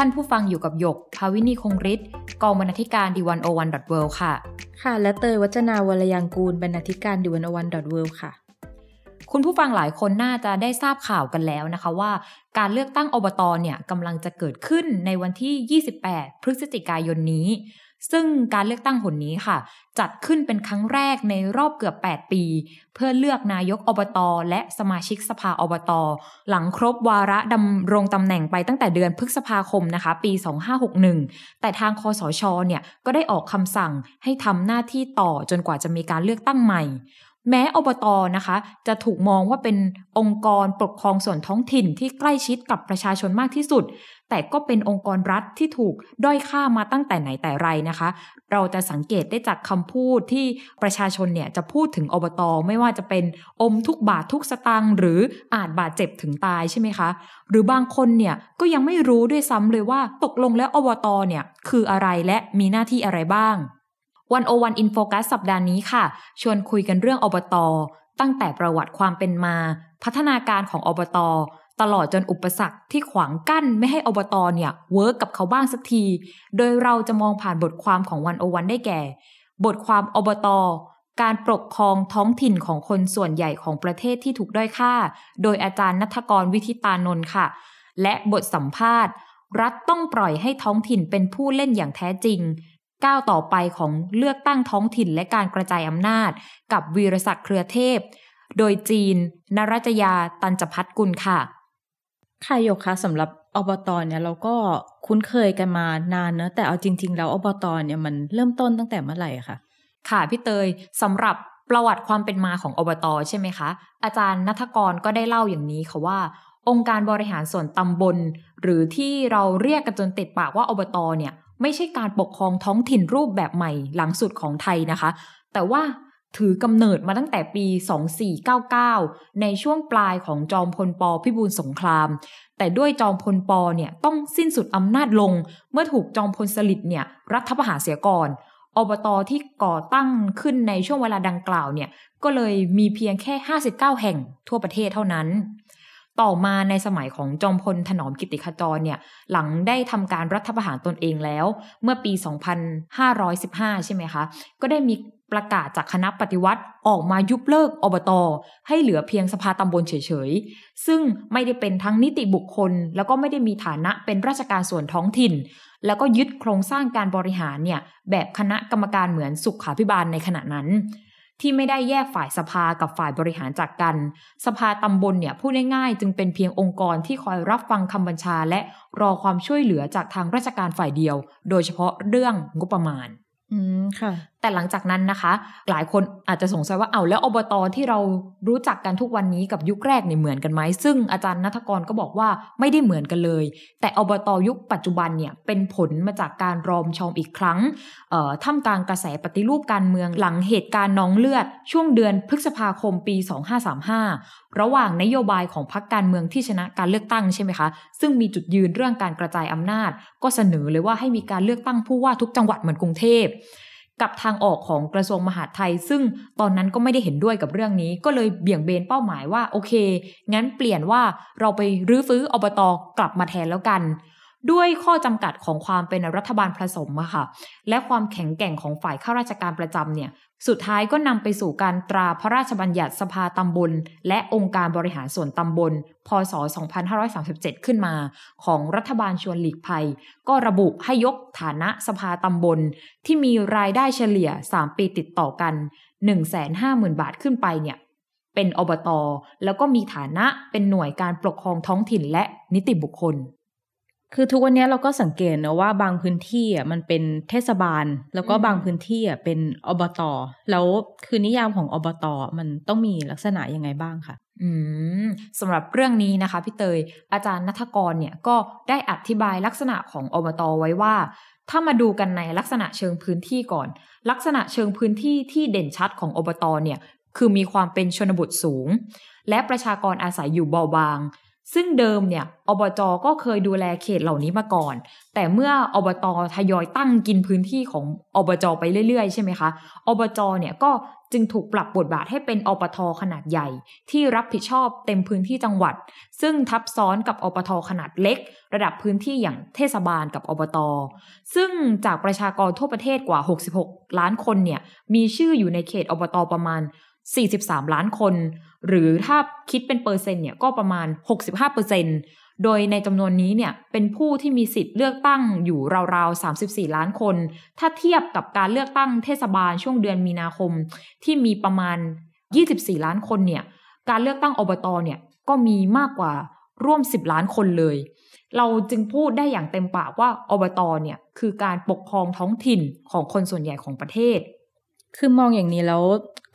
ท่านผู้ฟังอยู่กับหยก ภาวินีคงฤทธิ์กองบรรณาธิการ The One O One dot worldวค่ะ ค่ะ และเตยวัจนาวรยังกูลบรรณาธิการ The One O One dot world ค่ะ คุณผู้ฟังหลายคนน่าจะได้ทราบข่าวกันแล้วนะคะว่า การเลือกตั้งอบตเนี่ยกำลังจะเกิดขึ้นในวันที่ 28 พฤศจิกายนนี้ ซึ่งการเลือกตั้งหนนี้ค่ะ จัดขึ้นเป็นครั้งแรกในรอบเกือบ 8 ปี เพื่อเลือกนายกอบตและสมาชิกสภาอบตหลังครบวาระดำรงตำแหน่งไปตั้งแต่เดือนพฤษภาคมนะคะ ปี 2561 แต่ทางคอสชเนี่ยก็ได้ออกคำสั่งให้ทำหน้าที่ต่อจนกว่าจะมีการเลือกตั้งใหม่ แม้อบตนะคะ จะถูกมองว่าเป็นองค์กรปกครองส่วนท้องถิ่นที่ใกล้ชิดกับประชาชนมากที่สุด แต่ก็เป็นองค์กรรัฐที่ถูกด้อยค่ามาตั้งแต่ไหนแต่ไรนะคะ เราจะสังเกตได้จากคำพูดที่ประชาชนเนี่ยจะพูดถึงอบตไม่ว่าจะเป็นอมทุกบาททุกสตังค์หรืออบตบาดเจ็บถึงตายใช่ไหมคะ หรือบางคนเนี่ยก็ยังไม่รู้ด้วยซ้ำเลยว่าตกลงแล้วอบตเนี่ยคืออะไรและมีหน้าที่อะไรบ้าง One O One In Focus สัปดาห์นี้ค่ะ ชวนคุยกันเรื่องอบต ตั้งแต่ประวัติความเป็นมา พัฒนาการของอบต ตลอดจนอุปสรรคที่ขวางกั้นไม่ให้อบตเนี่ย work กับเขาบ้างสักที โดยเราจะมองผ่านบทความของวันโอวันได้แก่ บทความอบตการปกครองท้องถิ่นของคนส่วนใหญ่ของประเทศที่ถูกด้อยค่า โดยอาจารย์นัทกรวิทิตานนท์ค่ะ และบทสัมภาษณ์ รัฐต้องปล่อยให้ท้องถิ่นเป็นผู้เล่นอย่างแท้จริง ก้าวต่อไปของเลือกตั้งท้องถิ่นและการกระจายอำนาจ กับวีรศักดิ์เครือเทพ โดยจีน นรัจยาตันจพัฒกุลค่ะค่ะโยคะสำหรับอบตเนี่ยเราก็คุ้นเคยกันมานานเนอะแต่เอาจริง ๆ แล้วอบตเนี่ยมันเริ่มต้นตั้งแต่เมื่อไหร่คะค่ะพี่เตยสำหรับประวัติความเป็นมาของอบตใช่ไหมคะ อาจารย์นัทกรก็ได้เล่าอย่างนี้ค่ะว่า องค์การบริหารส่วนตำบล หรือที่เราเรียกกันจนติดปากว่าอบตเนี่ย ไม่ใช่การปกครองท้องถิ่นรูปแบบใหม่หลังสุดของไทยนะคะ แต่ว่าถือกำเนิดมาตั้งแต่ปี 2499 ในช่วงปลายของจอมพลปพิบูลสงคราม แต่ด้วยจอมพลปเนี่ยต้องสิ้นสุดอำนาจลง เมื่อถูกจอมพลสฤษดิ์เนี่ยรัฐประหารเสียก่อนอบตที่ก่อตั้งขึ้นในช่วงเวลาดังกล่าวเนี่ยก็เลยมีเพียงแค่ 59 แห่งทั่วประเทศเท่านั้น ต่อมาในสมัยของจอมพลถนอมกิติขจรเนี่ยหลังได้ทำการรัฐประหารตนเองแล้ว เมื่อปี 2515 ใช่ไหมคะ ก็ได้มีประกาศจากคณะปฏิวัติออกมายุบเลิกอบตให้เหลือเพียงสภาตำบลเฉยๆ ซึ่งไม่ได้เป็นทั้งนิติบุคคล แล้วก็ไม่ได้มีฐานะเป็นราชการส่วนท้องถิ่น แล้วก็ยึดโครงสร้างการบริหารเนี่ยแบบคณะกรรมการเหมือนสุขาพิบาลในขณะนั้น ที่ไม่ได้แยกฝ่ายสภากับฝ่ายบริหารจากกัน สภาตำบลเนี่ยพูดง่ายๆ จึงเป็นเพียงองค์กรที่คอยรับฟังคำบัญชา และรอความช่วยเหลือจากทางราชการฝ่ายเดียว โดยเฉพาะเรื่องงบประมาณ อืมค่ะแต่หลังจากนั้นนะคะ หลายคนอาจจะสงสัยว่าเอาแล้วอบตอที่เรารู้จักกันทุกวันนี้กับยุคแรกเนี่ยเหมือนกันไหมซึ่งอาจารย์นัทกรก็บอกว่าไม่ได้เหมือนกันเลย แต่อบตอยุคปัจจุบันเนี่ยเป็นผลมาจากการรอมชอมอีกครั้งท่ามกลางกระแสปฏิรูปการเมืองหลังเหตุการณ์น้องเลือด ช่วงเดือนพฤษภาคมปี 2535 ระหว่างนโยบายของพรรคการเมืองที่ชนะการเลือกตั้งใช่ไหมคะ ซึ่งมีจุดยืนเรื่องการกระจายอำนาจ ก็เสนอเลยว่าให้มีการเลือกตั้งผู้ว่าทุกจังหวัดเหมือนกรุงเทพ กับทางออกของกระทรวงมหาดไทย ซึ่งตอนนั้นก็ไม่ได้เห็นด้วยกับเรื่องนี้ ก็เลยเบี่ยงเบนเป้าหมายว่าโอเค งั้นเปลี่ยนว่าเราไปรื้อฟื้ออบตกลับมาแทนแล้วกัน ด้วยข้อจำกัดของความเป็นรัฐบาลผสมอะค่ะ และความแข็งแกร่งของฝ่ายข้าราชการประจำเนี่ย สุดท้ายก็นำไปสู่การตราพระราชบัญญัติสภาตำบล และองค์การบริหารส่วนตำบล พศ 2537 ขึ้นมา ของรัฐบาลชวนหลีกภัย ก็ระบุให้ยกฐานะสภาตำบล ที่มีรายได้เฉลี่ย 3 ปีติดต่อกัน 150,000 บาทขึ้นไปเนี่ยเป็นอบตแล้วก็มีฐานะเป็นหน่วยการปกครองท้องถิ่นและนิติบุคคล คือทุกวันนี้เราก็สังเกตนะว่าบางพื้นที่อะมันเป็นเทศบาล แล้วก็บางพื้นที่อะเป็นอบตแล้วคือนิยามของอบตมันต้องมีลักษณะยังไงบ้างคะอืมสำหรับเรื่องนี้นะคะพี่เตยอาจารย์นัทกรเนี่ยก็ได้อธิบายลักษณะของอบตไว้ว่า ถ้ามาดูกันในลักษณะเชิงพื้นที่ก่อน ลักษณะเชิงพื้นที่ที่เด่นชัดของอบตเนี่ยคือมีความเป็นชนบทสูง และประชากรอาศัยอยู่เบาบาง ซึ่งเดิมเนี่ยอบจก็เคยดูแลเขตเหล่านี้มาก่อน แต่เมื่ออบตทยอยตั้งกินพื้นที่ของอบจไปเรื่อยๆ ใช่ไหมคะอบจเนี่ยก็จึงถูกปรับบทบาทให้เป็นอปทขนาดใหญ่ ที่รับผิดชอบเต็มพื้นที่จังหวัด ซึ่งทับซ้อนกับอปทขนาดเล็ก ระดับพื้นที่อย่างเทศบาลกับอบต ซึ่งจากประชากรทั่วประเทศกว่า 66 ล้านคนเนี่ยมีชื่ออยู่ในเขตอบตประมาณ 43 ล้านคน หรือถ้าคิดเป็นเปอร์เซ็นต์เนี่ยก็ประมาณ 65เปอร์เซ็นต์โดยในจำนวนนี้เนี่ยเป็นผู้ที่มีสิทธิ์เลือกตั้งอยู่ราวๆ 34 ล้านคน ถ้าเทียบกับการเลือกตั้งเทศบาลช่วงเดือนมีนาคม ที่มีประมาณ 24 ล้านคนเนี่ยการเลือกตั้งอบตเนี่ยก็มีมากกว่าร่วม 10 ล้านคนเลย เราจึงพูดได้อย่างเต็มปากว่าอบตเนี่ยคือการปกครองท้องถิ่นของคนส่วนใหญ่ของประเทศ คือมองอย่างนี้แล้ว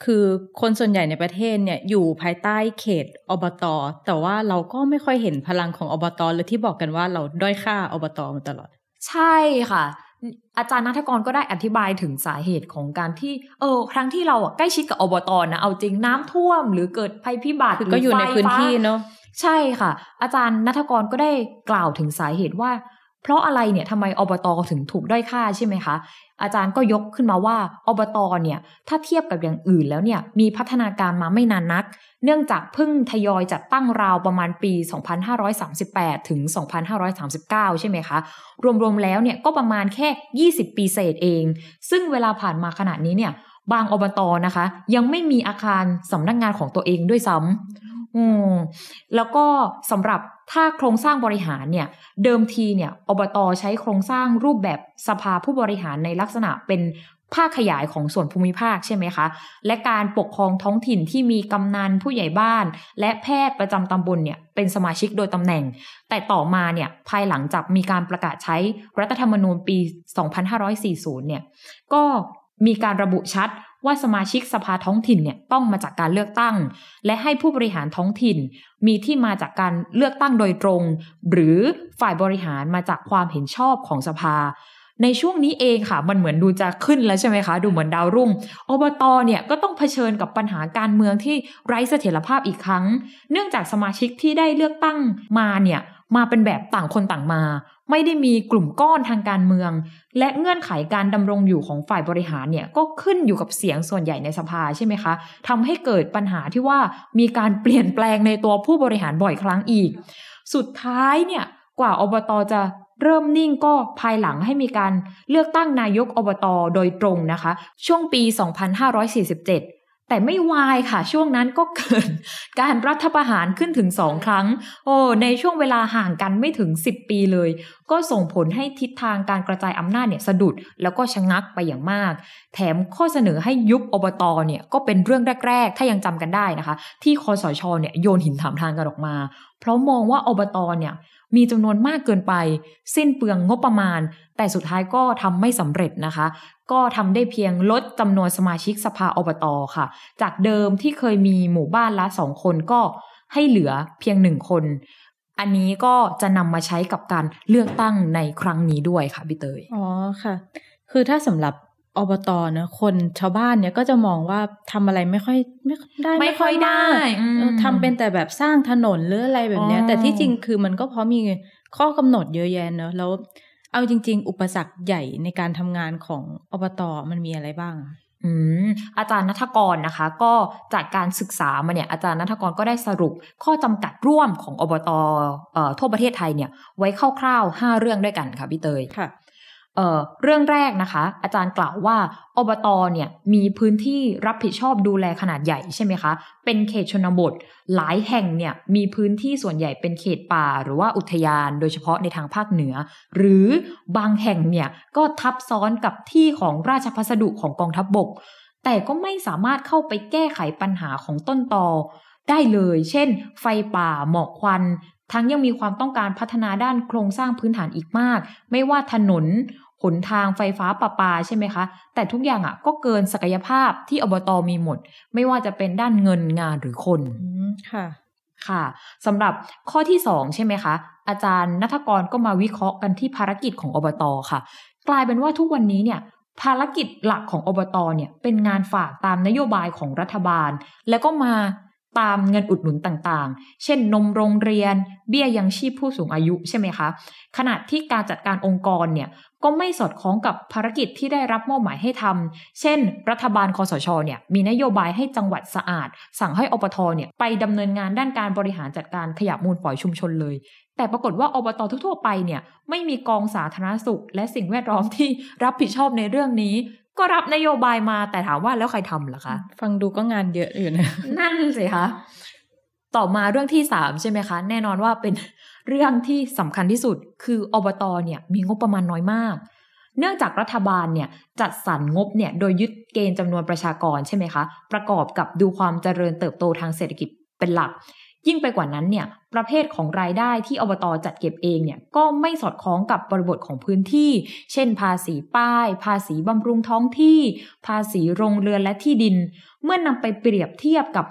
คือคนส่วนใหญ่ในประเทศเนี่ยอยู่ภายใต้เขตอบตแต่ว่าเราก็ไม่ค่อยเห็นพลังของอบตเลยที่บอกกันว่าเราด้อยค่าอบตมาตลอด ใช่ค่ะ อาจารย์นัทกรก็ได้อธิบายถึงสาเหตุของการที่ เออ ครั้งที่เราอะใกล้ชิดกับอบตนะเอาจริงน้ำท่วม หรือเกิดภัยพิบัติคือก็อยู่ในพื้นที่เนาะใช่ค่ะ อาจารย์นัทกรก็ได้กล่าวถึงสาเหตุว่า เพราะอะไรเนี่ยทำไมอบตถึงถูกด้อยค่าใช่ไหมคะ อาจารย์ก็ยกขึ้นมาว่าอบตเนี่ยถ้าเทียบกับอย่างอื่นแล้วเนี่ยมีพัฒนาการมาไม่นานนัก เนื่องจากเพิ่งทยอยจัดตั้งราวประมาณปี 2538 ถึง 2539 ใช่ไหมคะ รวมๆแล้วเนี่ยก็ประมาณแค่ 20 ปีเศษเอง ซึ่งเวลาผ่านมาขนาดนี้เนี่ยบางอบตนะคะ ยังไม่มีอาคารสำนักงงานของตัวเองด้วยซ้ำ อืมแล้วก็สำหรับถ้าโครงสร้างบริหารเนี่ย เดิมทีเนี่ยอบตใช้โครงสร้างรูปแบบสภาผู้บริหารในลักษณะเป็นภาคขยายของส่วนภูมิภาคใช่ไหมคะ และการปกครองท้องถิ่นที่มีกำนันผู้ใหญ่บ้าน และแพทย์ประจำตำบลเนี่ยเป็นสมาชิกโดยตำแหน่ง แต่ต่อมาเนี่ยภายหลังจากมีการประกาศใช้รัฐธรรมนูญปี 2540 เนี่ย ก็มีการระบุชัด ว่าสมาชิกสภาท้องถิ่นเนี่ยต้องมาจากการเลือกตั้ง และให้ผู้บริหารท้องถิ่น มีที่มาจากการเลือกตั้งโดยตรง หรือฝ่ายบริหารมาจากความเห็นชอบของสภา ในช่วงนี้เองค่ะ มันเหมือนดูจะขึ้นแล้วใช่ไหมคะ ดูเหมือนดาวรุ่งอบตเนี่ยก็ต้องเผชิญกับปัญหาการเมืองที่ไร้เสถียรภาพอีกครั้ง เนื่องจากสมาชิกที่ได้เลือกตั้งมาเนี่ยมาเป็นแบบต่างคนต่างมา ไม่ได้มีกลุ่มก้อนทางการเมือง และเงื่อนไขการดำรงอยู่ของฝ่ายบริหารเนี่ยก็ขึ้นอยู่กับเสียงส่วนใหญ่ในสภาใช่ไหมคะทำให้เกิดปัญหาที่ว่ามีการเปลี่ยนแปลงในตัวผู้บริหารบ่อยครั้งอีก สุดท้ายเนี่ยกว่าอบตจะเริ่มนิ่งก็ภายหลังให้มีการเลือกตั้งนายกอบตโดยตรงนะคะ ช่วงปี 2547 แต่ไม่วายค่ะ ช่วงนั้นก็เกิดการรัฐประหารขึ้นถึงสองครั้ง โอ้ในช่วงเวลาห่างกันไม่ถึง 10 ปีเลย ก็ส่งผลให้ทิศทางการกระจายอำนาจเนี่ยสะดุดแล้วก็ชะงักไปอย่างมาก แถมข้อเสนอให้ยุบอบตเนี่ยก็เป็นเรื่องแรก ๆ ถ้ายังจำกันได้นะคะ ที่คอสชเนี่ยโยนหินถามทางกันออกมา เพราะมองว่าอบตเนี่ยมีจำนวนมากเกินไป สิ้นเปลืองงบประมาณ แต่สุดท้ายก็ทำไม่สำเร็จนะคะ ก็ทำได้เพียงลดจำนวนสมาชิกสภาอบตค่ะ จากเดิมที่เคยมีหมู่บ้านละสองคนก็ให้เหลือเพียงหนึ่งคน อันนี้ก็จะนำมาใช้กับการเลือกตั้งในครั้งนี้ด้วยค่ะพี่เตย อ๋อค่ะ คือถ้าสำหรับอบตเนอะคนชาวบ้านเนี่ยก็จะมองว่าทำอะไรไม่ค่อยไม่ได้ไม่ค่อยได้มากอืมเออทำเป็นแต่แบบสร้างถนนหรืออะไรแบบเนี้ยอ๋อแต่ที่จริงคือมันก็เพราะมีข้อกำหนดเยอะแยะเนอะแล้ว เอาจริง ๆ อุปสรรคใหญ่ในการทำงานของอบตมันมีอะไรบ้างอะอืมอาจารย์นัทกรนะคะ ก็จากการศึกษามาเนี่ยอาจารย์นัทกรก็ได้สรุปข้อจำกัดร่วมของอบตเอ่อทั่วประเทศไทยเนี่ยไว้คร่าวๆ 5 เรื่องด้วยกันค่ะพี่เตยค่ะ เเรื่องแรกนะคะ อาจารย์กล่าวว่าอบตเนี่ยมีพื้นที่รับผิดชอบดูแลขนาดใหญ่ใช่ไหมคะ เป็นเขตชนบท หลายแห่งเนี่ยมีพื้นที่ส่วนใหญ่เป็นเขตป่า หรือว่าอุทยาน โดยเฉพาะในทางภาคเหนือ หรือบางแห่งเนี่ยก็ทับซ้อนกับที่ของราชพัสดุของกองทัพบบก แต่ก็ไม่สามารถเข้าไปแก้ไขปัญหาของต้นตอได้เลย เช่น ไฟป่าหมอกควัน ทั้งยังมีความต้องการพัฒนาด้านโครงสร้างพื้นฐานอีกมาก ไม่ว่าถนน หนทางไฟฟ้าประปาใช่ไหมคะ แต่ทุกอย่างอะก็เกินศักยภาพที่อบตมีหมด ไม่ว่าจะเป็นด้านเงินงานหรือคนอืมค่ะค่ะสำหรับข้อที่2ใช่ไหมคะ อาจารย์นัทกรก็มาวิเคราะห์กันที่ภารกิจของอบตค่ะ กลายเป็นว่าทุกวันนี้เนี่ยภารกิจหลักของอบตเนี่ยเป็นงานฝากตามนโยบายของรัฐบาล แล้วก็มา ตามเงินอุดหนุนต่างๆ เช่นนมโรงเรียน เบี้ยยังชีพผู้สูงอายุใช่ไหมคะ ขณะที่การจัดการองค์กรเนี่ยก็ไม่สอดคล้องกับภารกิจที่ได้รับมอบหมายให้ทำเช่น รัฐบาลคอสชเนี่ยมีนโยบายให้จังหวัดสะอาด สั่งให้อปทเนี่ยไปดำเนินงานด้านการบริหารจัดการขยะมูลฝอยชุมชนเลย แต่ปรากฏว่าอบตทั่วๆไปเนี่ยไม่มีกองสาธารณสุข และสิ่งแวดล้อมที่รับผิดชอบในเรื่องนี้ ก็รับนโยบายมาแต่ถามว่าแล้วใครทำล่ะคะ ฟังดูก็งานเยอะอยู่นะ นั่นสิคะ ต่อมาเรื่องที่สามใช่ไหมคะ แน่นอนว่าเป็นเรื่องที่สำคัญที่สุด คืออบตเนี่ย มีงบประมาณน้อยมาก เนื่องจากรัฐบาลเนี่ยจัดสรรงบเนี่ยโดยยึดเกณฑ์จำนวนประชากรใช่ไหมคะ ประกอบกับดูความเจริญเติบโตทางเศรษฐกิจเป็นหลัก ยิ่งไปกว่านั้นเนี่ยประเภทของรายได้ที่อบตจัดเก็บเองเนี่ยก็ไม่สอดคล้องกับบริบทของพื้นที่ เช่น ภาษีป้าย ภาษีบำรุงท้องที่ ภาษีโรงเรือนและที่ดิน เมื่อนำไปเปรียบเทียบกับ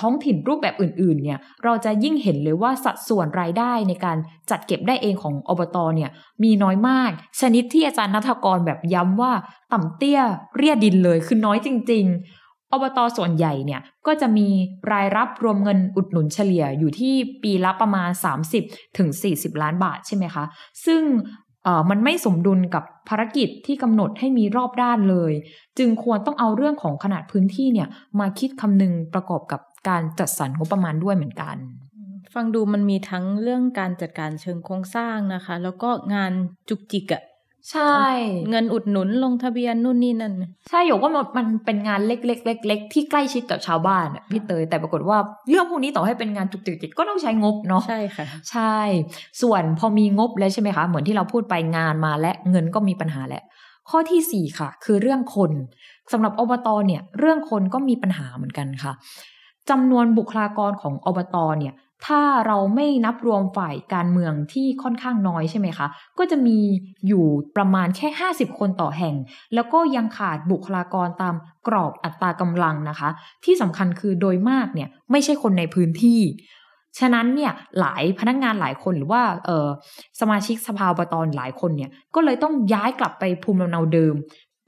ท้องถิ่นรูปแบบอื่นๆเนี่ยเราจะยิ่งเห็นเลยว่าสัดส่วนรายได้ในการจัดเก็บได้เองของอบตเนี่ยมีน้อยมาก ชนิดที่อาจารย์นัทกรแบบย้ำว่าต่ำเตี้ยเรียดินเลยคือน้อยจริง ๆ อบตส่วนใหญ่เนี่ยก็จะมีรายรับรวมเงินอุดหนุนเฉลี่ยอยู่ที่ปีละประมาณ 30 ถึง 40 ล้านบาทใช่ไหมคะ ซึ่งมันไม่สมดุลกับภารกิจที่กำหนดให้มีรอบด้านเลย จึงควรต้องเอาเรื่องของขนาดพื้นที่เนี่ยมาคิดคำนึงประกอบกับการจัดสรรงบประมาณด้วยเหมือนกัน ฟังดูมันมีทั้งเรื่องการจัดการเชิงโครงสร้างนะคะ แล้วก็งานจุกจิกอะ ใช่ เงินอุดหนุนลงทะเบียนนู่นนี่นั่น ใช่หยกว่ามันเป็นงานเล็กๆเล็กๆที่ใกล้ชิดกับชาวบ้านพี่เตยแต่ปรากฏว่าเรื่องพวกนี้ต่อให้เป็นงานจุกจิกก็ต้องใช้งบเนาะใช่ค่ะ ใช่ ส่วนพอมีงบแล้วใช่ไหมคะ เหมือนที่เราพูดไปงานมาและเงินก็มีปัญหาแหละข้อที่สี่ค่ะ คือเรื่องคนสำหรับอบตเนี่ย เรื่องคนก็มีปัญหาเหมือนกันค่ะจำนวนบุคลากรของอบตเนี่ย ถ้าเราไม่นับรวมฝ่ายการเมืองที่ค่อนข้างน้อยใช่ไหมคะ ก็จะมีอยู่ประมาณแค่ 50 คนต่อแห่ง แล้วก็ยังขาดบุคลากรตามกรอบอัตรากำลังนะคะ ที่สำคัญคือโดยมากเนี่ยไม่ใช่คนในพื้นที่ ฉะนั้นเนี่ยหลายพนักงงานหลายคนหรือว่าเออสมาชิกสภาอบตหลายคนเนี่ยก็เลยต้องย้ายกลับไปภูมิลำเนาเดิม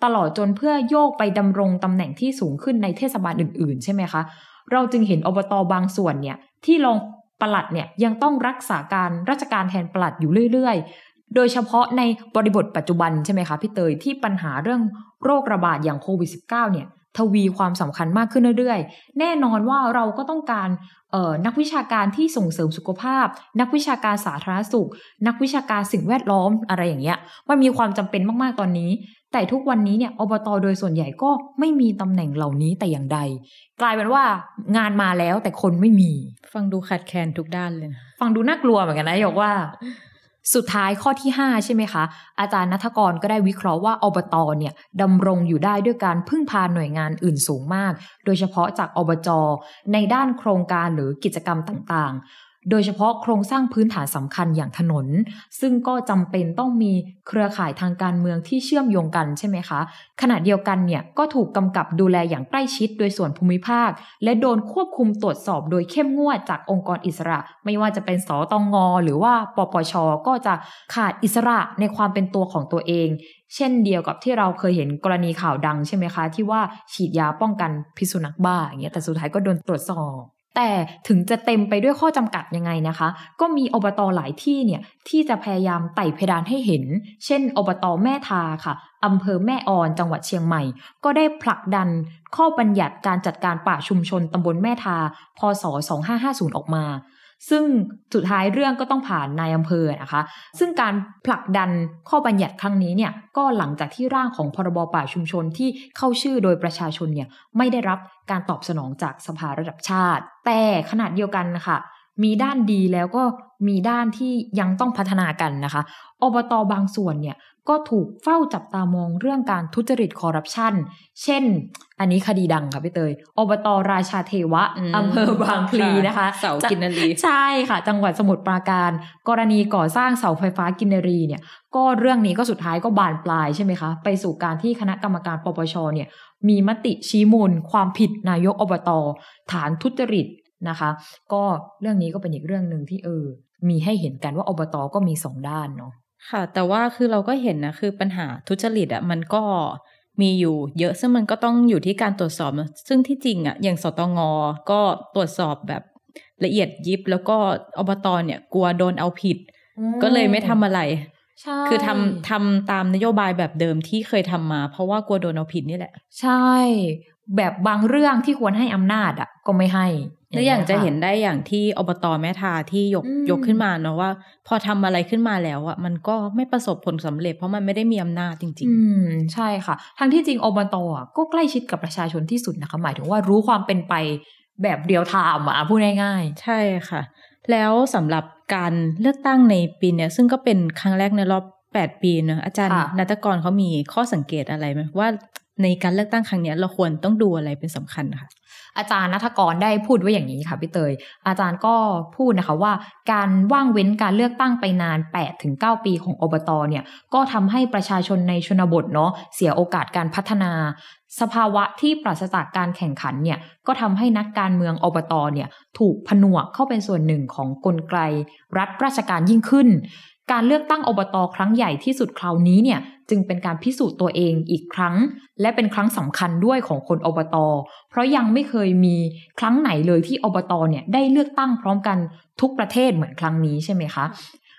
ตลอดจนเพื่อโยกไปดำรงตำแหน่งที่สูงขึ้นในเทศบาลอื่น ๆ ใช่ไหมคะเราจึงเห็นอบตบางส่วนเนี่ยที่ลอง ปลัดเนี่ยยังต้องรักษาการราชการแทนปลัดอยู่เรื่อยๆ โดยเฉพาะในบริบทปัจจุบันใช่ไหมคะพี่เตยที่ปัญหาเรื่องโรคระบาดอย่างโควิด -19 เนี่ย ทวีความสำคัญมากขึ้นเรื่อยๆ แน่นอนว่าเราก็ต้องการนักวิชาการที่ส่งเสริมสุขภาพ นักวิชาการสาธารณสุข นักวิชาการสิ่งแวดล้อมอะไรอย่างเงี้ยมันมีความจำเป็นมากๆตอนนี้ แต่ทุกวันนี้เนี่ยอบตโดยส่วนใหญ่ก็ไม่มีตำแหน่งเหล่านี้แต่อย่างใด กลายเป็นว่างานมาแล้วแต่คนไม่มี ฟังดูขาดแคลนทุกด้านเลย ฟังดูน่ากลัวเหมือนกันนะยกว่า สุดท้ายข้อที่ 5 ใช่ไหมคะ อาจารย์นัทกรก็ได้วิเคราะห์ว่าอบตเนี่ยดำรงอยู่ได้ด้วยการพึ่งพาหน่วยงานอื่นสูงมาก โดยเฉพาะจากอบจ ในด้านโครงการหรือกิจกรรมต่าง โดยเฉพาะโครงสร้างพื้นฐานสำคัญอย่างถนน ซึ่งก็จำเป็นต้องมีเครือข่ายทางการเมืองที่เชื่อมโยงกันใช่ไหมคะ ขณะเดียวกันเนี่ยก็ถูกกำกับดูแลอย่างใกล้ชิดโดยส่วนภูมิภาค และโดนควบคุมตรวจสอบโดยเข้มงวดจากองค์กรอิสระ ไม่ว่าจะเป็นสตงงหรือว่าปปช ก็จะขาดอิสระในความเป็นตัวของตัวเอง เช่นเดียวกับที่เราเคยเห็นกรณีข่าวดังใช่ไหมคะ ที่ว่าฉีดยาป้องกันพิษสุนัขบ้าอย่างเงี้ยแต่สุดท้ายก็โดนตรวจสอบ แต่ถึงจะเต็มไปด้วยข้อจำกัดยังไงนะคะ ก็มีอบตอหลายที่เนี่ยที่จะพยายามไต่เพดานให้เห็น เช่น อบตอแม่ทาค่ะอำเภอแม่ออนจังหวัดเชียงใหม่ ก็ได้ผลักดันข้อบัญญัติการจัดการป่าชุมชนตำบลแม่ทา พศ 2550 ออกมา ซึ่งสุดท้ายเรื่องก็ต้องผ่านนายอำเภอนะคะ ซึ่งการผลักดันข้อบัญญัติครั้งนี้เนี่ยก็หลังจากที่ร่างของพรบป่าชุมชนที่เข้าชื่อโดยประชาชนเนี่ยไม่ได้รับการตอบสนองจากสภาระดับชาติ แต่ขนาดเดียวกันนะคะมีด้านดีแล้วก็มีด้านที่ยังต้องพัฒนากันนะคะ อบตบางส่วนเนี่ย ก็ถูกเฝ้าจับตามองเรื่องการทุจริตคอร์รัปชัน เช่น อันนี้คดีดังค่ะพี่เตย อบตราชาเทวะอำเภอบางพลีนะคะ เสากินนรีใช่ค่ะ จังหวัดสมุทรปราการ กรณีก่อสร้างเสาไฟฟ้ากินนรีเนี่ย ก็เรื่องนี้ก็สุดท้ายก็บานปลายใช่ไหมคะ ไปสู่การที่คณะกรรมการปปชเนี่ยมีมติชี้มูล ความผิดนายกอบตฐานทุจริตนะคะ ก็เรื่องนี้ก็เป็นอีกเรื่องหนึ่งที่เออ มีให้เห็นกันว่าอบตก็มีสองด้านเนาะ ค่ะ แต่ว่าคือเราก็เห็นนะคือปัญหาทุจริตอะมันก็มีอยู่เยอะซึ่งมันก็ต้องอยู่ที่การตรวจสอบนะซึ่งที่จริงอะอย่างสตงก็ตรวจสอบแบบละเอียดยิบ แล้วก็อบตเนี่ยกลัวโดนเอาผิด ก็เลยไม่ทำอะไรใช่คือทำทำตามนโยบายแบบเดิมที่เคยทำมา เพราะว่ากลัวโดนเอาผิดนี่แหละ ใช่ แบบบางเรื่องที่ควรให้อำนาจอะ ก็ไม่ให้แล้วอย่างจะค่เห็นได้อย่างที่อบตแม่ทาที่ยกอืมยกขึ้นมาเนาะว่า พอทำอะไรขึ้นมาแล้วอะมันก็ไม่ประสบผลสำเร็จเพราะมันไม่ได้มีอำนาจจริงอืมใช่ค่ะ ทั้งที่จริงอบตอะก็ใกล้ชิดกับประชาชนที่สุดนะคะ หมายถึงว่ารู้ความเป็นไปแบบ real-time อะพูดง่ายๆ ใช่ค่ะ แล้วสำหรับการเลือกตั้งในปีเนี้ยซึ่งก็เป็นครั้งแรกในรอบ8ปีเนอะอาจารย์นัตกรเขามีข้อสังเกตอะไรไหมว่า ในการเลือกตั้งครั้งนี้เราควรต้องดูอะไรเป็นสำคัญค่ะ อาจารย์นัทกรได้พูดไว้อย่างนี้ค่ะพี่เตย อาจารย์ก็พูดนะคะว่า การว่างเว้นการเลือกตั้งไปนาน8-9ปีของอบตเนี่ย ก็ทำให้ประชาชนในชนบทเนาะเสียโอกาสการพัฒนา สภาวะที่ปราศจากการแข่งขันเนี่ยก็ทำให้นักการเมืองอบตเนี่ยถูกผนวกเข้าเป็นส่วนหนึ่งของกลไกรัฐราชการยิ่งขึ้น การเลือกตั้งอบตครั้งใหญ่ที่สุดคราวนี้เนี่ยจึงเป็นการพิสูจน์ตัวเองอีกครั้ง และเป็นครั้งสำคัญด้วยของคนอบตเพราะยังไม่เคยมีครั้งไหนเลยที่อบตเนี่ยได้เลือกตั้งพร้อมกันทุกประเทศเหมือนครั้งนี้ใช่ไหมคะ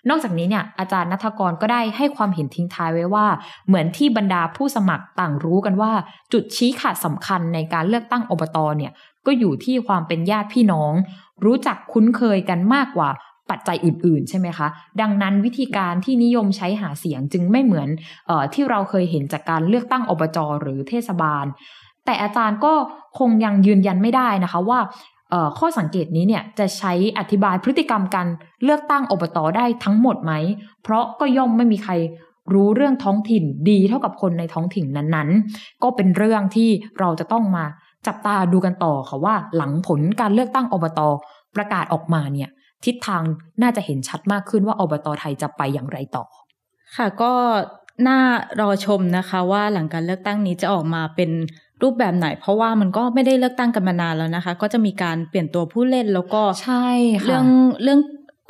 นอกจากนี้เนี่ยอาจารย์นัทกรก็ได้ให้ความเห็นทิ้งท้ายไว้ว่า เหมือนที่บรรดาผู้สมัครต่างรู้กันว่า จุดชี้ขาดสำคัญในการเลือกตั้งอบตเนี่ยก็อยู่ที่ความเป็นญาติพี่น้อง รู้จักคุ้นเคยกันมากกว่า ปัจจัยอื่น ๆ ใช่ไหมคะ ดังนั้นวิธีการที่นิยมใช้หาเสียงจึงไม่เหมือนออที่เราเคยเห็นจากการเลือกตั้งอบจหรือเทศบาล แต่อาจารย์ก็คงยังยืนยันไม่ได้นะคะว่าข้อสังเกตนี้เนี่ยจะใช้อธิบายพฤติกรรมการเลือกตั้งอบตได้ทั้งหมดไหม เพราะก็ย่อมไม่มีใครรู้เรื่องท้องถิ่นดีเท่ากับคนในท้องถิ่นนั้นๆ ก็เป็นเรื่องที่เราจะต้องมาจับตาดูกันต่อค่ะว่าหลังผลการเลือกตั้งอบตประกาศออกมาเนี่ย ทิศทางน่าจะเห็นชัดมากขึ้นว่าอบตไทยจะไปอย่างไรต่อ ค่ะก็น่ารอชมนะคะว่าหลังการเลือกตั้งนี้จะออกมาเป็นรูปแบบไหน เพราะว่ามันก็ไม่ได้เลือกตั้งกันมานานแล้วนะคะ ก็จะมีการเปลี่ยนตัวผู้เล่นแล้วก็ใช่ค่ะเรื่องเรื่อง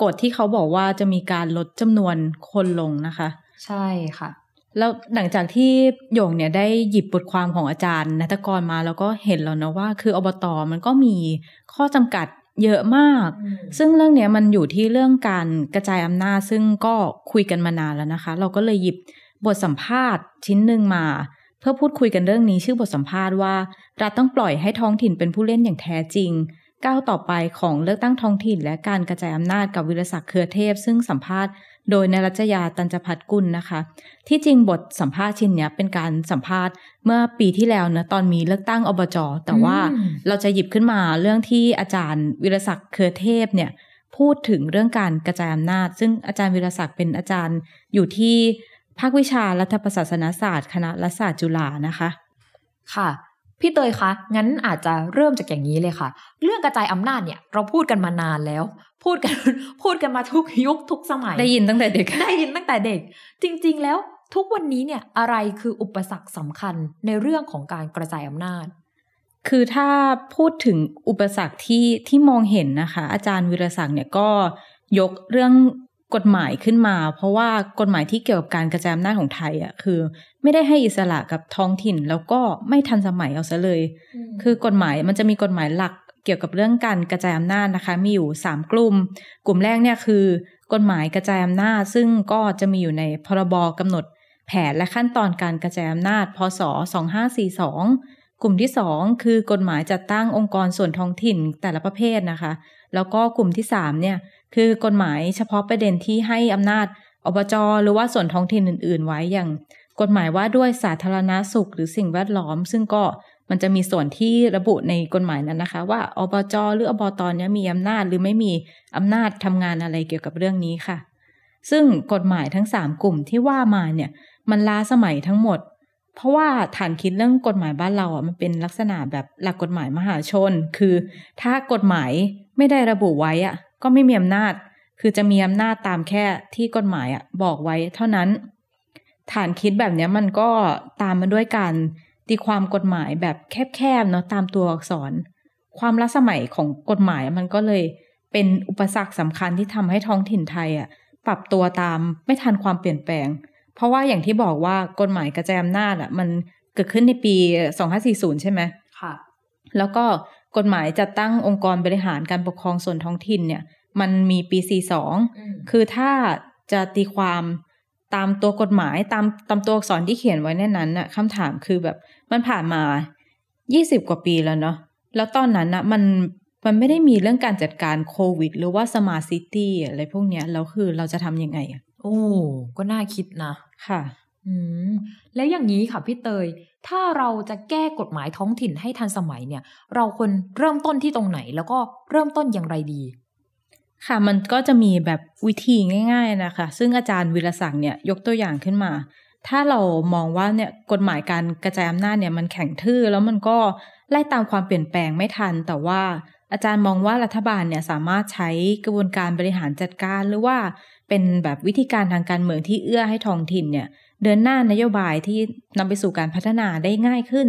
กฎที่เขาบอกว่าจะมีการลดจำนวนคนลงนะคะ ใช่ค่ะ แล้วหลังจากที่โยงเนี่ยได้หยิบบทความของอาจารย์นัตกรมาแล้วก็เห็นแล้วนะว่า คืออบตมันก็มีข้อจำกัด เยอะมาก ซึ่งเรื่องเนี้ยมันอยู่ที่เรื่องการกระจายอำนาจซึ่งก็คุยกันมานานแล้วนะคะ เราก็เลยหยิบบทสัมภาษณ์ชิ้นหนึ่งมา เพื่อพูดคุยกันเรื่องนี้ชื่อบทสัมภาษณ์ว่ารัฐต้องปล่อยให้ท้องถิ่นเป็นผู้เล่นอย่างแท้จริง ก้าวต่อไปของเลือกตั้งท้องถิ่น และการกระจายอำนาจกับวิรศักดิ์เครือเทพ ซึ่งสัมภาษณ์ โดยนรัชยาตันจพัฒกุลนะคะ ที่จริงบทสัมภาษณ์ชิ้นเนี้ยเป็นการสัมภาษณ์เมื่อปีที่แล้วนะตอนมีเลือกตั้งอบจแต่ว่าอืมเราจะหยิบขึ้นมาเรื่องที่อาจารย์วิรศักดิ์เครือเทพเนี่ยพูดถึงเรื่องการกระจายอำนาจ ซึ่งอาจารย์วิรศักดิ์เป็นอาจารย์อยู่ที่ภาควิชารัฐประศาสนศาสตร์คณะรัฐศาสตร์จุฬานะคะ ค่ะพี่เตยคะ งั้นอาจจะเริ่มจากอย่างนี้เลยค่ะ เรื่องกระจายอำนาจเนี่ย เราพูดกันมานานแล้ว พูดกันพูดกันมาทุกยุคทุกสมัย ได้ยินตั้งแต่เด็ก ได้ยินตั้งแต่เด็ก จริง ๆ แล้วทุกวันนี้เนี่ยอะไรคืออุปสรรคสำคัญในเรื่องของการกระจายอำนาจ คือถ้าพูดถึงอุปสรรคที่ที่มองเห็นนะคะ อาจารย์วิรศักดิ์เนี่ยก็ยกเรื่องกฎหมายขึ้นมา เพราะว่ากฎหมายที่เกี่ยวกับการกระจายอำนาจของไทยอะคือ ไม่ได้ให้อิสระกับท้องถิ่น แล้วก็ไม่ทันสมัยเอาซะเลย คือกฎหมายมันจะมีกฎหมายหลัก เกี่ยวกับเรื่องการกระจายอำนาจนะคะ มีอยู่ 3 กลุ่ม กลุ่มแรกเนี่ยคือกฎหมายกระจายอำนาจ ซึ่งก็จะมีอยู่ในพรบกำหนดแผนและขั้นตอนการกระจายอำนาจ พศ 2542 กลุ่มที่ 2 คือกฎหมายจัดตั้งองค์กรส่วนท้องถิ่นแต่ละประเภทนะคะ แล้วก็กลุ่มที่3เนี่ยคือกฎหมายเฉพาะประเด็นที่ให้อำนาจอบจหรือว่าส่วนท้องถิ่นอื่น ๆ ไว้อย่าง กฎหมายว่าด้วยสาธารณาสุขหรือสิ่งแวดล้อม ซึ่งก็ มันจะมีส่วนที่ระบุในกฎหมายนั้นนะคะ ว่าอบจหรืออบตเนี่ยมีอำนาจหรือไม่มีอำนาจทำงานอะไรเกี่ยวกับเรื่องนี้ค่ะ ซึ่งกฎหมายทั้ง 3 กลุ่มที่ว่ามาเนี่ยมันล้าสมัยทั้งหมด เพราะว่าฐานคิดเรื่องกฎหมายบ้านเราอะมันเป็นลักษณะแบบหลักกฎหมายมหาชน คือ ถ้ากฎหมายไม่ได้ระบุไว้อะก็ไม่มีอำนาจ คือจะมีอำนาจตามแค่ที่กฎหมายอะบอกไว้เท่านั้น ฐานคิดแบบนี้มันก็ตามมาด้วยการ ตีความกฎหมายแบบแคบๆเนาะตามตัวอักษร ความล้าสมัยของกฎหมายมันก็เลยเป็นอุปสรรคสำคัญที่ทำให้ท้องถิ่นไทยอะปรับตัวตามไม่ทันความเปลี่ยนแปลง เพราะว่าอย่างที่บอกว่ากฎหมายกระจายอำนาจอะมันเกิดขึ้นในปี 2540 ใช่ไหมค่ะ แล้วก็กฎหมายจัดตั้งองค์กรบริหารการปกครองส่วนท้องถิ่นเนี่ย มันมีปี 42 คือถ้าจะตีความ ตามตัวกฎหมายตามตามตัวอักษรที่เขียนไว้ในนั้นน่ะคำถามคือแบบมันผ่านมา20กว่าปีแล้วเนาะแล้วตอนนั้นน่ะมันมันไม่ได้มีเรื่องการจัดการโควิด หรือว่าสมาร์ทซิตี้อะไรพวกเนี้ยแล้วคือเราจะทำยังไงอะโอ้ก็น่าคิดนะค่ะ อืมแล้วอย่างนี้ค่ะพี่เตย ถ้าเราจะแก้กฎหมายท้องถิ่นให้ทันสมัยเนี่ย เราควรเริ่มต้นที่ตรงไหน แล้วก็เริ่มต้นอย่างไรดี ค่ะ มันก็จะมีแบบวิธีง่าย ๆนะคะ ซึ่งอาจารย์วิรศักดิ์เนี่ยยกตัวอย่างขึ้นมา ถ้าเรามองว่าเนี่ยกฎหมายการกระจายอำนาจเนี่ยมันแข็งทื่อ แล้วมันก็ไล่ตามความเปลี่ยนแปลงไม่ทัน แต่ว่าอาจารย์มองว่ารัฐบาลเนี่ยสามารถใช้กระบวนการบริหารจัดการหรือว่าเป็นแบบวิธีการทางการเมืองที่เอื้อให้ท้องถิ่นเนี่ยเดินหน้านโยบายที่นำไปสู่การพัฒนาได้ง่ายขึ้น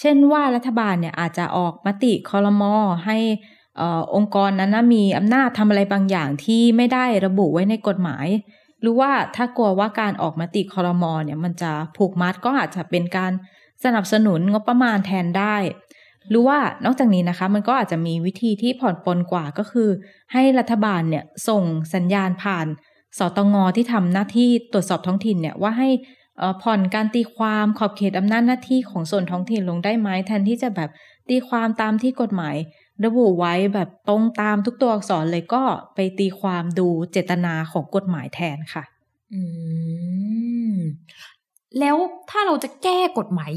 เช่นว่ารัฐบาลเนี่ยอาจจะออกมติคอรมอให้ อองค์กรนั้นนะมีอำนาจทำอะไรบางอย่างที่ไม่ได้ระบุไว้ในกฎหมาย หรือว่าถ้ากลัวว่าการออกมติคอรมอเนี่ยมันจะผูกมัดก็อาจจะเป็นการสนับสนุนงบประมาณแทนได้ หรือว่านอกจากนี้นะคะ มันก็อาจจะมีวิธีที่ผ่อนปลนกว่าก็คือ ให้รัฐบาลเนี่ยส่งสัญญาณผ่านสตงที่ทำหน้าที่ตรวจสอบท้องถิ่นเนี่ยว่าให้ผ่อนการตีความขอบเขตอำนาจหน้าที่ของส่วนท้องถิ่นลงได้ไหมแทนที่จะแบบตีความตามที่กฎหมาย ระบุไว้แบบตรงตามทุกตัวอักษรเลยก็ไปตีความดูเจตนาของกฎหมายแทนค่ะ อืม แล้วถ้าเราจะแก้กฎหมาย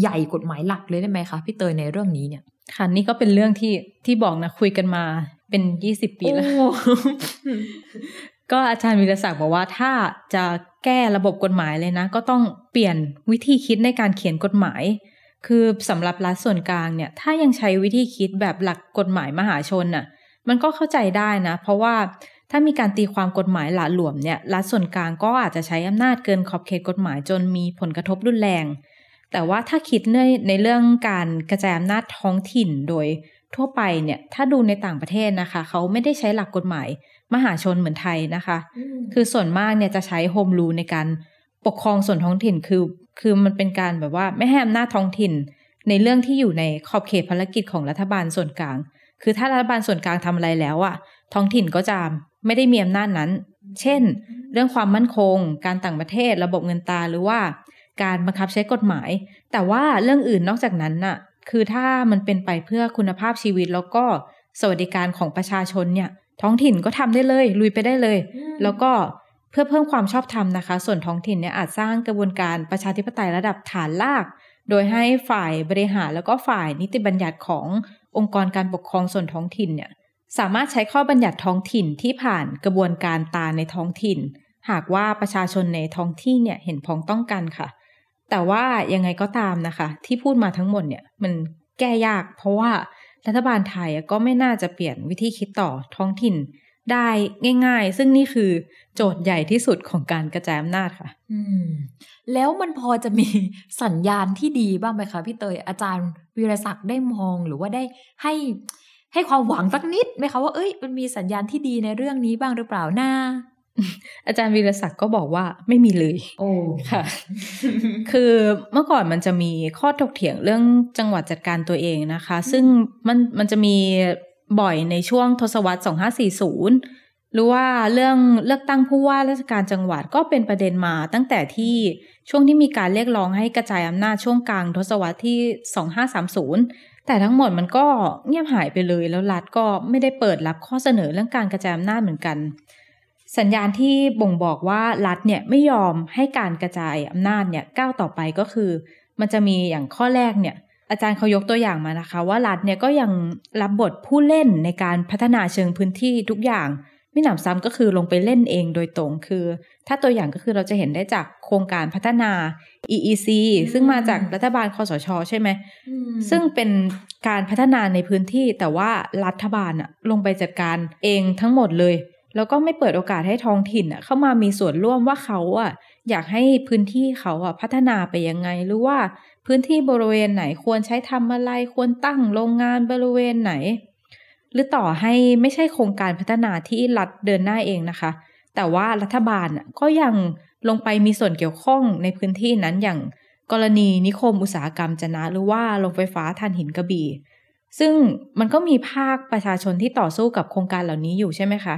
ใหญ่กฎหมายหลักเลยได้ไหมคะพี่เตยในเรื่องนี้เนี่ย ค่ะนี่ก็เป็นเรื่องที่ที่บอกนะคุยกันมาเป็นยี่สิบปีแล้วโอ้ก็อาจารย์วิรศักดิ์บอกว่าถ้าจะแก้ระบบกฎหมายเลยนะ ก็ต้องเปลี่ยนวิธีคิดในการเขียนกฎหมาย คือสำหรับรัฐส่วนกลางเนี่ย ถ้ายังใช้วิธีคิดแบบหลักกฎหมายมหาชนน่ะ มันก็เข้าใจได้นะ เพราะว่าถ้ามีการตีความกฎหมายหละหลวมเนี่ย รัฐส่วนกลางก็อาจจะใช้อำนาจเกินขอบเขตกฎหมายจนมีผลกระทบรุนแรง แต่ว่าถ้าคิดในในเรื่องการกระจายอำนาจท้องถิ่นโดยทั่วไปเนี่ย ถ้าดูในต่างประเทศนะคะ เขาไม่ได้ใช้หลักกฎหมายมหาชนเหมือนไทยนะคะ คือส่วนมากเนี่ยจะใช้โฮมรูในการปกครองส่วนท้องถิ่นคือ คือมันเป็นการแบบว่าไม่ให้อำนาจท้องถิ่น ในเรื่องที่อยู่ในขอบเขตภารกิจของรัฐบาลส่วนกลาง คือถ้ารัฐบาลส่วนกลางทำอะไรแล้วอะท้องถิ่นก็จะไม่ได้มีอำนาจนั้น เช่น เรื่องความมั่นคง การต่างประเทศ ระบบเงินตราหรือว่าการบังคับใช้กฎหมาย แต่ว่าเรื่องอื่นนอกจากนั้นน่ะ คือถ้ามันเป็นไปเพื่อคุณภาพชีวิตแล้วก็สวัสดิการของประชาชนเนี่ย ท้องถิ่นก็ทำได้เลย ลุยไปได้เลย แล้วก็เพื่อเพิ่มความชอบธรรมนะคะ ส่วนท้องถิ่นเนี่ยอาจสร้างกระบวนการประชาธิปไตยระดับฐานราก โดยให้ฝ่ายบริหารแล้วก็ฝ่ายนิติบัญญัติขององค์กรการปกครองส่วนท้องถิ่นเนี่ยสามารถใช้ข้อบัญญัติท้องถิ่นที่ผ่านกระบวนการตาในท้องถิ่น หากว่าประชาชนในท้องที่เนี่ยเห็นพ้องต้องกันค่ะ แต่ว่ายังไงก็ตามนะคะ ที่พูดมาทั้งหมดเนี่ยมันแก้ยาก เพราะว่ารัฐบาลไทยก็ไม่น่าจะเปลี่ยนวิธีคิดต่อท้องถิ่นได้ง่าย ๆ ซึ่งนี่คือ โจทย์ใหญ่ที่สุดของการกระจายอำนาจค่ะ อืม แล้วมันพอจะมีสัญญาณที่ดีบ้างไหมคะพี่เตยอาจารย์วีรศักดิ์ได้มองหรือว่าได้ให้ให้ความหวังสักนิดไหมคะว่าเอ้ยมันมีสัญญาณที่ดีในเรื่องนี้บ้างหรือเปล่าน้าอาจารย์วีรศักดิ์ก็บอกว่าไม่มีเลย โอ้ค่ะ คือเมื่อก่อนมันจะมีข้อถกเถียงเรื่องจังหวัดจัดการตัวเองนะคะ ซึ่งมันมันจะมีบ่อยในช่วงทศวรรษ 2540 หรือว่าเรื่องเลือกตั้งผู้ว่าราชการจังหวัดก็เป็นประเด็นมาตั้งแต่ที่ช่วงที่มีการเรียกร้องให้กระจายอำนาจช่วงกลางทศวรรษที่ 2530 แต่ทั้งหมดมันก็เงียบหายไปเลยแล้วรัฐก็ไม่ได้เปิดรับข้อเสนอเรื่องการกระจายอำนาจเหมือนกัน สัญญาณที่บ่งบอกว่ารัฐเนี่ยไม่ยอมให้การกระจายอำนาจเนี่ยก้าวต่อไปก็คือ มันจะมีอย่างข้อแรกเนี่ยอาจารย์เขายกตัวอย่างมานะคะ ว่ารัฐเนี่ยก็ยังรับบทผู้เล่นในการพัฒนาเชิงพื้นที่ทุกอย่าง ไม่หนำซ้ำก็คือลงไปเล่นเองโดยตรงคือ ถ้าตัวอย่างก็คือเราจะเห็นได้จากโครงการพัฒนา EEC ซึ่งมาจากรัฐบาลคอสช ใช่ไหมซึ่งเป็นการพัฒนาในพื้นที่แต่ว่ารัฐบาลอะลงไปจัดการเองทั้งหมดเลย แล้วก็ไม่เปิดโอกาสให้ท้องถิ่นเข้ามามีส่วนร่วมว่าเขาอะอยากให้พื้นที่เขาอะพัฒนาไปยังไงหรือว่าพื้นที่บริเวณไหนควรใช้ทำอะไรควรตั้งโรงงานบริเวณไหน หรือต่อให้ไม่ใช่โครงการพัฒนาที่รัฐเดินหน้าเองนะคะ แต่ว่ารัฐบาลก็ยังลงไปมีส่วนเกี่ยวข้องในพื้นที่นั้นอย่างกรณีนิคมอุตสาหกรรมจะนะหรือว่าโรงไฟฟ้าถ่านหินกระบี่ ซึ่งมันก็มีภาคประชาชนที่ต่อสู้กับโครงการเหล่านี้อยู่ใช่ไหมคะ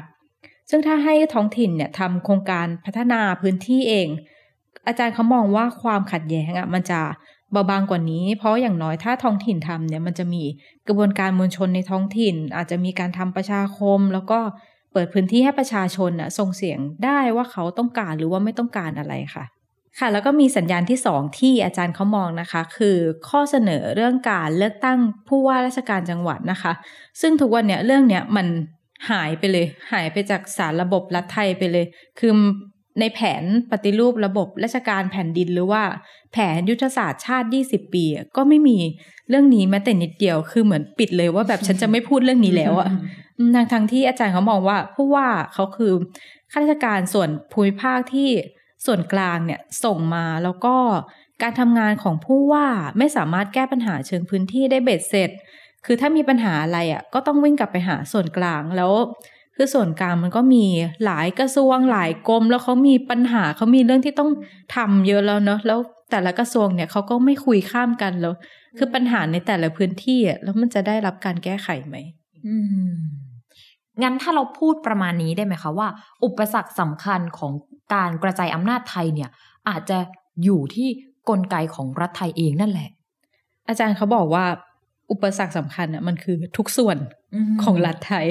ซึ่งถ้าให้ท้องถิ่นเนี่ยทำโครงการพัฒนาพื้นที่เอง อาจารย์เขามองว่าความขัดแย้งอะมันจะ เบาบางกว่านี้ เพราะอย่างน้อยถ้าท้องถิ่นทำเนี่ยมันจะมีกระบวนการมวลชนในท้องถิ่น อาจจะมีการทำประชาคม แล้วก็เปิดพื้นที่ให้ประชาชนอะส่งเสียงได้ว่าเขาต้องการหรือว่าไม่ต้องการอะไรค่ะ ค่ะ แล้วก็มีสัญญาณที่สองที่อาจารย์เขามองนะคะ คือข้อเสนอเรื่องการเลือกตั้งผู้ว่าราชการจังหวัดนะคะ ซึ่งทุกวันเนี้ยเรื่องเนี้ยมันหายไปเลย หายไปจากสารระบบรัฐไทยไปเลย คือ ในแผนปฏิรูประบบราชการแผ่นดินหรือว่าแผนยุทธศาสตร์ชาติ 20 ปีก็ไม่มีเรื่องนี้แม้แต่นิดเดียวคือเหมือนปิดเลยว่าแบบฉันจะไม่พูดเรื่องนี้แล้วอะทางทางที่อาจารย์เขามองว่าผู้ว่าเขาคือข้าราชการส่วนภูมิภาคที่ส่วนกลางเนี่ยส่งมาแล้วก็การทำงานของผู้ว่าไม่สามารถแก้ปัญหาเชิงพื้นที่ได้เบ็ดเสร็จ คือถ้ามีปัญหาอะไรอะ่ะก็ต้องวิ่งกลับไปหาส่วนกลางแล้ว คือส่วนกลางมันก็มีหลายกระทรวงหลายกรม แล้วเขามีปัญหาเขามีเรื่องที่ต้องทำเยอะแล้วเนาะแล้วแต่ละกระทรวงเนี่ยเขาก็ไม่คุยข้ามกันแล้ว คือปัญหาในแต่ละพื้นที่แล้วมันจะได้รับการแก้ไขไหมอืมงั้นถ้าเราพูดประมาณนี้ได้ไหมคะว่า อุปสรรคสำคัญของการกระจายอำนาจไทยเนี่ย อาจจะอยู่ที่กลไกของรัฐไทยเองนั่นแหละ อาจารย์เขาบอกว่า อุปสรรคสำคัญอะมันคือทุกส่วนของรัฐไทย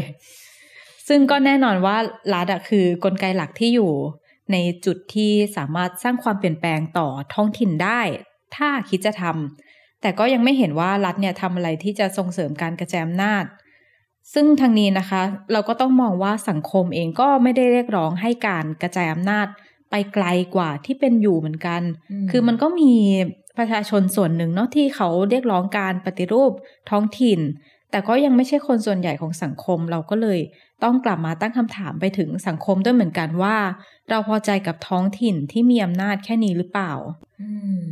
ซึ่งก็แน่นอนว่ารัฐอะคือกลไกหลักที่อยู่ ในจุดที่สามารถสร้างความเปลี่ยนแปลงต่อท้องถิ่นได้ ถ้าคิดจะทำแต่ก็ยังไม่เห็นว่ารัฐเนี่ยทำอะไรที่จะส่งเสริมการกระจายอำนาจ ซึ่งทางนี้นะคะ เราก็ต้องมองว่าสังคมเองก็ไม่ได้เรียกร้องให้การกระจายอำนาจไปไกลกว่าที่เป็นอยู่เหมือนกัน คือมันก็มีประชาชนส่วนหนึ่งเนาะที่เขาเรียกร้องการปฏิรูปท้องถิ่น แต่ก็ยังไม่ใช่คนส่วนใหญ่ของสังคม เราก็เลยต้องกลับมาตั้งคำถามไปถึงสังคมด้วยเหมือนกันว่า เราพอใจกับท้องถิ่นที่มีอำนาจแค่นี้หรือเปล่า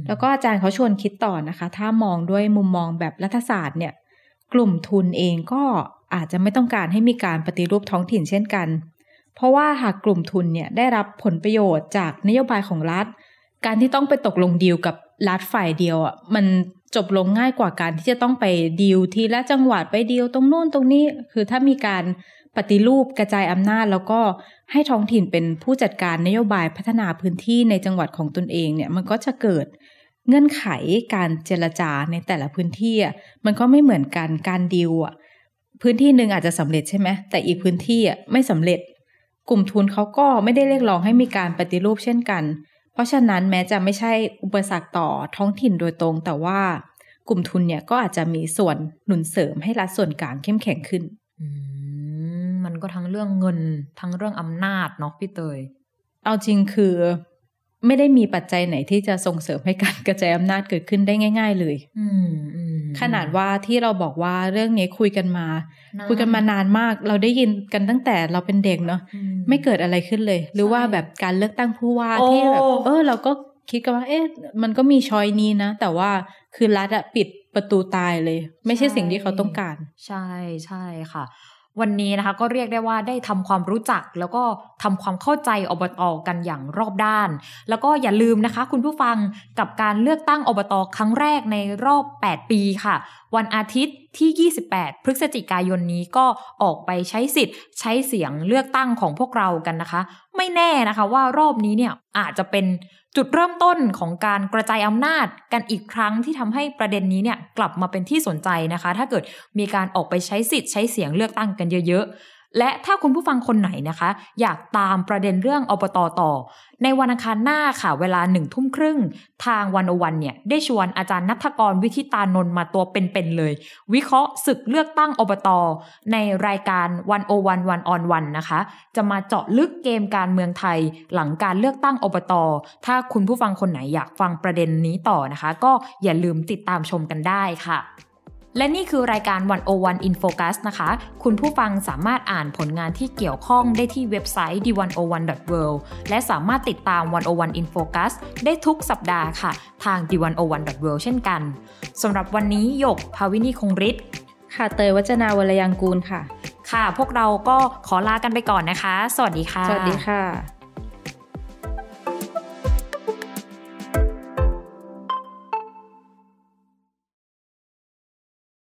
แล้วก็อาจารย์เขาชวนคิดต่อนะคะ ถ้ามองด้วยมุมมองแบบรัฐศาสตร์เนี่ย กลุ่มทุนเองก็อาจจะไม่ต้องการให้มีการปฏิรูปท้องถิ่นเช่นกัน เพราะว่าหากกลุ่มทุนเนี่ยได้รับผลประโยชน์จากนโยบายของรัฐ การที่ต้องไปตกลงดีลกับรัฐฝ่ายเดียวอะมัน จบลงง่ายกว่าการที่จะต้องไปดีลทีละจังหวัดไปดีลตรงนู้นตรงนี้ คือถ้ามีการปฏิรูปกระจายอำนาจ แล้วก็ให้ท้องถิ่นเป็นผู้จัดการนโยบายพัฒนาพื้นที่ในจังหวัดของตนเองเนี่ยมันก็จะเกิดเงื่อนไขการเจรจาในแต่ละพื้นที่มันก็ไม่เหมือนกันการดีลอะพื้นที่หนึ่งอาจจะสำเร็จใช่ไหมแต่อีกพื้นที่อะไม่สำเร็จ กลุ่มทุนเขาก็ไม่ได้เรียกร้องให้มีการปฏิรูปเช่นกัน เพราะฉะนั้นแม้จะไม่ใช่อุปสรรคต่อท้องถิ่นโดยตรง แต่ว่ากลุ่มทุนเนี่ยก็อาจจะมีส่วนหนุนเสริมให้รัฐส่วนกลางเข้มแข็งขึ้นมันก็ทั้งเรื่องเงินทั้งเรื่องอำนาจเนาะพี่เตย เอาจริงคือ ไม่ได้มีปัจจัยไหนที่จะส่งเสริมให้การกระจายอำนาจเกิดขึ้นได้ง่าย ๆ เลยขนาดว่าที่เราบอกว่าเรื่องนี้คุยกันมา คุยกันมานานมาก เราได้ยินกันตั้งแต่เราเป็นเด็กเนาะไม่เกิดอะไรขึ้นเลย หรือว่าแบบการเลือกตั้งผู้ว่าที่แบบเออ เราก็คิดกันว่า เอ๊ะ มันก็มีชอยนี้นะ แต่ว่าคือรัฐอะปิดประตูตายเลย ไม่ใช่สิ่งที่เขาต้องการ ใช่ใช่ค่ะ วันนี้นะคะก็เรียกได้ว่าได้ทำความรู้จัก แล้วก็ทำความเข้าใจอบตอกันอย่างรอบด้าน แล้วก็อย่าลืมนะคะ คุณผู้ฟังกับการเลือกตั้งอบตอครั้งแรกในรอบ 8 ปีค่ะ วันอาทิตย์ที่ 28 พฤศจิกายนนี้ก็ออกไปใช้สิทธิ์ ใช้เสียงเลือกตั้งของพวกเรากันนะคะ ไม่แน่นะคะว่ารอบนี้เนี่ยอาจจะเป็น จุดเริ่มต้นของการกระจายอำนาจกันอีกครั้งที่ทำให้ประเด็นนี้เนี่ยกลับมาเป็นที่สนใจนะคะ ถ้าเกิดมีการออกไปใช้สิทธิ์ใช้เสียงเลือกตั้งกันเยอะ และถ้าคุณผู้ฟังคนไหนนะคะ อยากตามประเด็นเรื่องอบตต่อ ในวันอังคารหน้าค่ะ เวลาหนึ่งทุ่มครึ่ง ทางวันอวันเนี่ย ได้ชวนอาจารย์นัทกรวิทิตานนท์มาตัวเป็นๆเลย วิเคราะห์ศึกเลือกตั้งอบต ในรายการวันโอวันวันออนวันนะคะ จะมาเจาะลึกเกมการเมืองไทย หลังการเลือกตั้งอบต ถ้าคุณผู้ฟังคนไหนอยากฟังประเด็นนี้ต่อนะคะ ก็อย่าลืมติดตามชมกันได้ค่ะ และนี่คือรายการ 101 in focus นะคะ คุณผู้ฟังสามารถอ่านผลงานที่เกี่ยวข้องได้ที่เว็บไซต์ d101.world และสามารถติดตาม 101 in focus ได้ทุกสัปดาห์ค่ะ ทาง d101.world เช่นกัน สำหรับวันนี้หยก ภาวินีคงฤทธิ์ ค่ะ เตยวัจนาวรยังกูลค่ะ ค่ะ พวกเราก็ขอลากันไปก่อนนะคะ สวัสดีค่ะ สวัสดีค่ะ